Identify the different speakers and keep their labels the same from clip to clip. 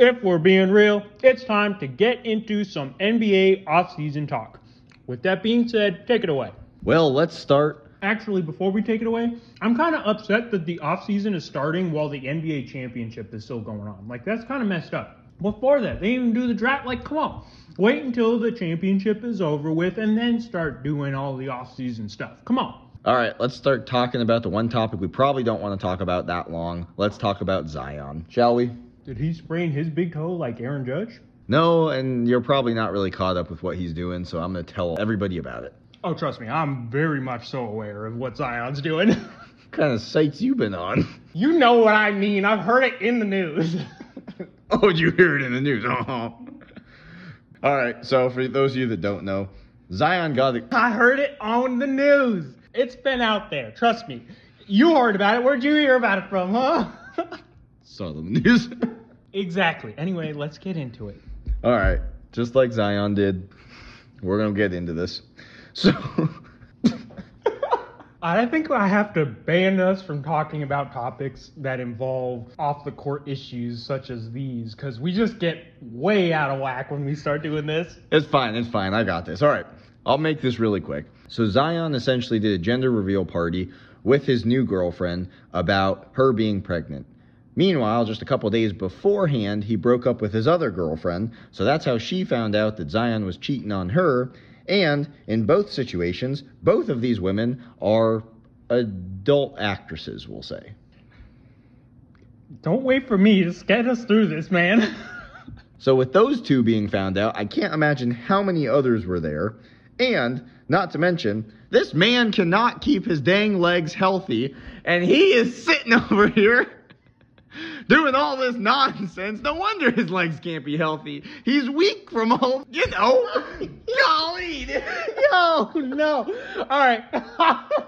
Speaker 1: if we're being real, it's time to get into some NBA offseason talk. With that being said, take it away.
Speaker 2: Well, let's start.
Speaker 1: Actually, before we take it away, I'm kind of upset that the offseason is starting while the NBA championship is still going on. Like, that's kind of messed up. Before that, they even do the draft. Like, come on. Wait until the championship is over with and then start doing all the offseason stuff. Come on.
Speaker 2: All right, let's start talking about the one topic we probably don't want to talk about that long. Let's talk about Zion, shall we?
Speaker 1: Did he sprain his big toe like Aaron Judge?
Speaker 2: No, and you're probably not really caught up with what he's doing, so I'm going to tell everybody about it.
Speaker 1: Oh, trust me, I'm very much so aware of what Zion's doing.
Speaker 2: what kind of sites you been on?
Speaker 1: You know what I mean. I've heard it in the news.
Speaker 2: oh, you hear it in the news? Oh. All right, so for those of you that don't know, Zion got it.
Speaker 1: I heard it on the news. It's been out there. Trust me. You heard about it. Where'd you hear about it from, huh?
Speaker 2: Saw the news.
Speaker 1: Exactly. Anyway, let's get into it.
Speaker 2: All right, just like Zion did, we're gonna get into this. So.
Speaker 1: I think I have to ban us from talking about topics that involve off the court issues such as these because we just get way out of whack when we start doing this.
Speaker 2: It's fine, it's fine. I got this. All right, I'll make this really quick. So, Zion essentially did a gender reveal party with his new girlfriend about her being pregnant. Meanwhile, just a couple days beforehand, he broke up with his other girlfriend, so that's how she found out that Zion was cheating on her and in both situations, both of these women are adult actresses, we'll say.
Speaker 1: Don't wait for me. Just get us through this, man.
Speaker 2: so, with those two being found out, I can't imagine how many others were there. And, not to mention, this man cannot keep his dang legs healthy, and he is sitting over here doing all this nonsense. No wonder his legs can't be healthy. He's weak from all, you know. Golly.
Speaker 1: Yo, no. All right.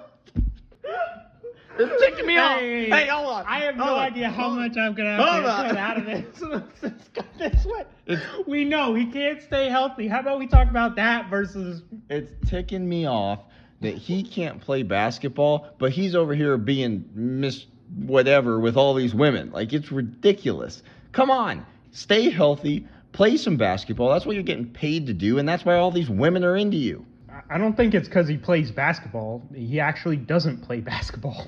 Speaker 2: It's ticking me off.
Speaker 1: Hey,
Speaker 2: Hey, hold on.
Speaker 1: I have no
Speaker 2: Hold on.
Speaker 1: idea how
Speaker 2: Hold
Speaker 1: much I'm gonna have
Speaker 2: Hold
Speaker 1: to cut out of this. Let's this way. We know he can't stay healthy. How about we talk about that versus
Speaker 2: It's ticking me off that he can't play basketball, but he's over here being Miss whatever with all these women. Like it's ridiculous. Come on, stay healthy, play some basketball. That's what you're getting paid to do, and that's why all these women are into you.
Speaker 1: I don't think it's because he plays basketball. He actually doesn't play basketball.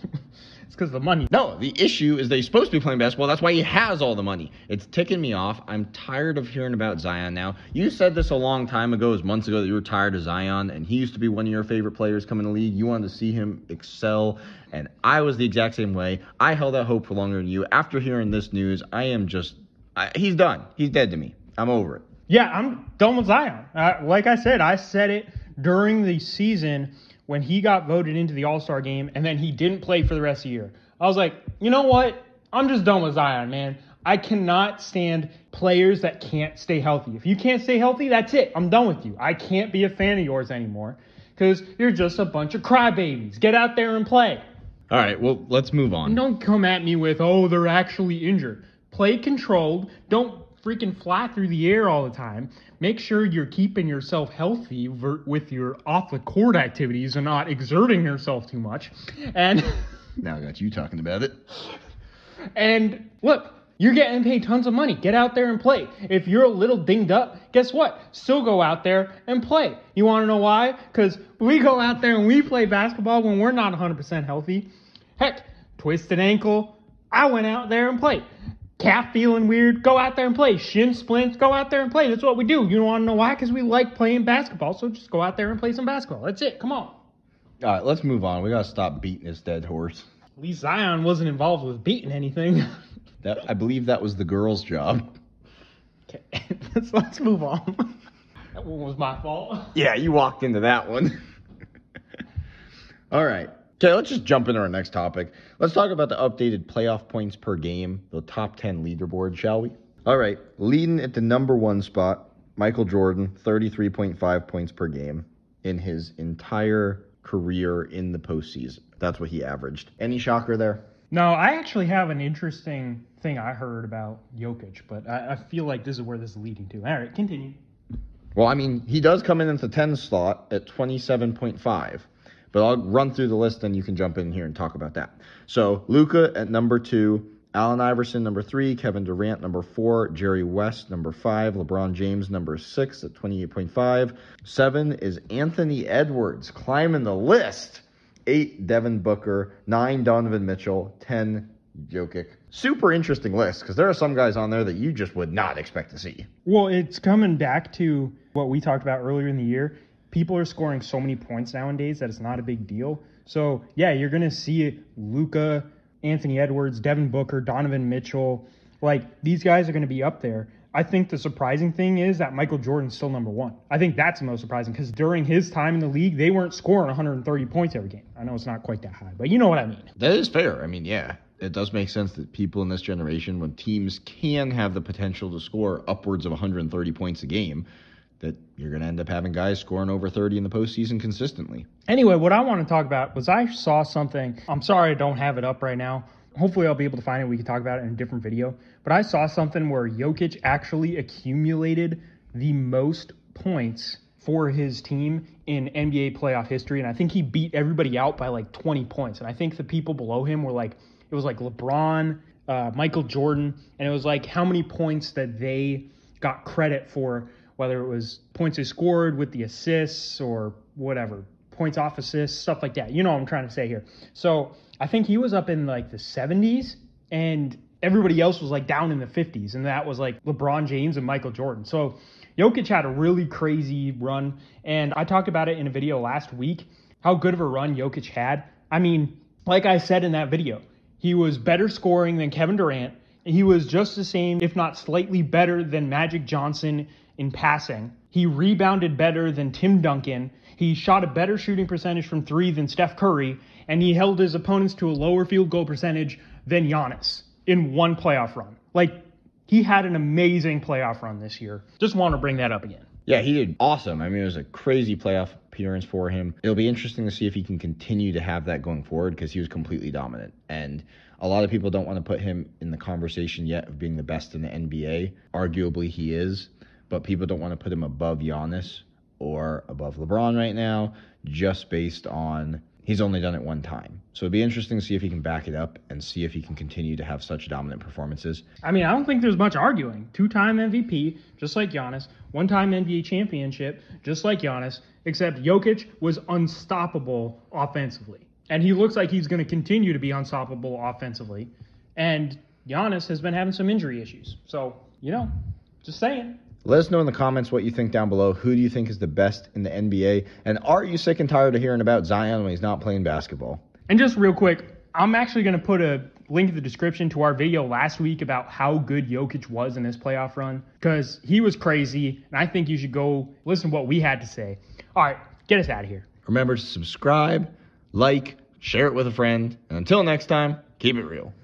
Speaker 1: It's because of the money.
Speaker 2: No, the issue is that he's supposed to be playing basketball. That's why he has all the money. It's ticking me off. I'm tired of hearing about Zion now. You said this a long time ago, it was months ago, that you were tired of Zion, and he used to be one of your favorite players coming to the league. You wanted to see him excel, and I was the exact same way. I held that hope for longer than you. After hearing this news, I am just, I, he's done. He's dead to me. I'm over it.
Speaker 1: Yeah, I'm done with Zion. Uh, like I said, I said it during the season when he got voted into the All Star game and then he didn't play for the rest of the year. I was like, you know what? I'm just done with Zion, man. I cannot stand players that can't stay healthy. If you can't stay healthy, that's it. I'm done with you. I can't be a fan of yours anymore because you're just a bunch of crybabies. Get out there and play.
Speaker 2: All right, well, let's move on.
Speaker 1: And don't come at me with, oh, they're actually injured. Play controlled. Don't freaking fly through the air all the time. Make sure you're keeping yourself healthy ver- with your off the court activities and not exerting yourself too much. And
Speaker 2: Now I got you talking about it.
Speaker 1: and look, you're getting paid tons of money. Get out there and play. If you're a little dinged up, guess what? Still go out there and play. You want to know why? Because we go out there and we play basketball when we're not 100% healthy. Heck, twisted ankle, I went out there and played. Calf feeling weird, go out there and play. Shin splints, go out there and play. That's what we do. You don't want to know why? Because we like playing basketball. So just go out there and play some basketball. That's it. Come on.
Speaker 2: All right, let's move on. We got to stop beating this dead horse.
Speaker 1: At least Zion wasn't involved with beating anything.
Speaker 2: That I believe that was the girl's job.
Speaker 1: Okay, let's, let's move on. that one was my fault.
Speaker 2: Yeah, you walked into that one. All right. Okay, let's just jump into our next topic. Let's talk about the updated playoff points per game, the top 10 leaderboard, shall we? All right. Leading at the number one spot, Michael Jordan, 33.5 points per game in his entire career in the postseason. That's what he averaged. Any shocker there?
Speaker 1: No, I actually have an interesting thing I heard about Jokic, but I, I feel like this is where this is leading to. All right, continue.
Speaker 2: Well, I mean, he does come in at the 10 slot at 27.5. But I'll run through the list and you can jump in here and talk about that. So, Luka at number two, Allen Iverson, number three. Kevin Durant, number four. Jerry West, number five. LeBron James, number six at 28.5. Seven is Anthony Edwards, climbing the list. Eight, Devin Booker. Nine, Donovan Mitchell. Ten, Jokic. Super interesting list because there are some guys on there that you just would not expect to see.
Speaker 1: Well, it's coming back to what we talked about earlier in the year. People are scoring so many points nowadays that it's not a big deal. So, yeah, you're to see Luka, Anthony Edwards, Devin Booker, Donovan Mitchell. Like, these guys are to be up there. I think the surprising thing is that Michael Jordan's still number one. I think that's the most surprising because during his time in the league, they weren't scoring 130 points every game. I know it's not quite that high, but you know what I mean.
Speaker 2: That is fair. I mean, yeah, it does make sense that people in this generation, when teams can have the potential to score upwards of 130 points a game, that you're going to end up having guys scoring over 30 in the postseason consistently.
Speaker 1: Anyway, what I want to talk about was I saw something. I'm sorry I don't have it up right now. Hopefully, I'll be able to find it. We can talk about it in a different video. But I saw something where Jokic actually accumulated the most points for his team in NBA playoff history. And I think he beat everybody out by like 20 points. And I think the people below him were like, it was like LeBron, uh, Michael Jordan, and it was like how many points that they got credit for, whether it was points they scored with the assists or whatever, points off assists, stuff like that. You know what I'm trying to say here. So I think he was up in like the 70s and everybody else was like down in the 50s. And that was like LeBron James and Michael Jordan. So Jokic had a really crazy run. And I talked about it in a video last week how good of a run Jokic had. I mean, like I said in that video, he was better scoring than Kevin Durant. He was just the same, if not slightly better than Magic Johnson in passing. He rebounded better than Tim Duncan. He shot a better shooting percentage from three than Steph Curry, and he held his opponents to a lower field goal percentage than Giannis in one playoff run. Like, he had an amazing playoff run this year. Just want to bring that up again.
Speaker 2: Yeah, he did awesome. I mean, it was a crazy playoff appearance for him. It'll be interesting to see if he can continue to have that going forward because he was completely dominant. And a lot of people don't want to put him in the conversation yet of being the best in the NBA. Arguably, he is, but people don't want to put him above Giannis or above LeBron right now just based on he's only done it one time. So it'd be interesting to see if he can back it up and see if he can continue to have such dominant performances.
Speaker 1: I mean, I don't think there's much arguing. Two time MVP, just like Giannis. One time NBA championship, just like Giannis, except Jokic was unstoppable offensively. And he looks like he's going to continue to be unstoppable offensively. And Giannis has been having some injury issues. So, you know, just saying.
Speaker 2: Let us know in the comments what you think down below. Who do you think is the best in the NBA? And are you sick and tired of hearing about Zion when he's not playing basketball?
Speaker 1: And just real quick, I'm actually going to put a link in the description to our video last week about how good Jokic was in this playoff run because he was crazy. And I think you should go listen to what we had to say. All right, get us out of here.
Speaker 2: Remember to subscribe, like, share it with a friend. And until next time, keep it real.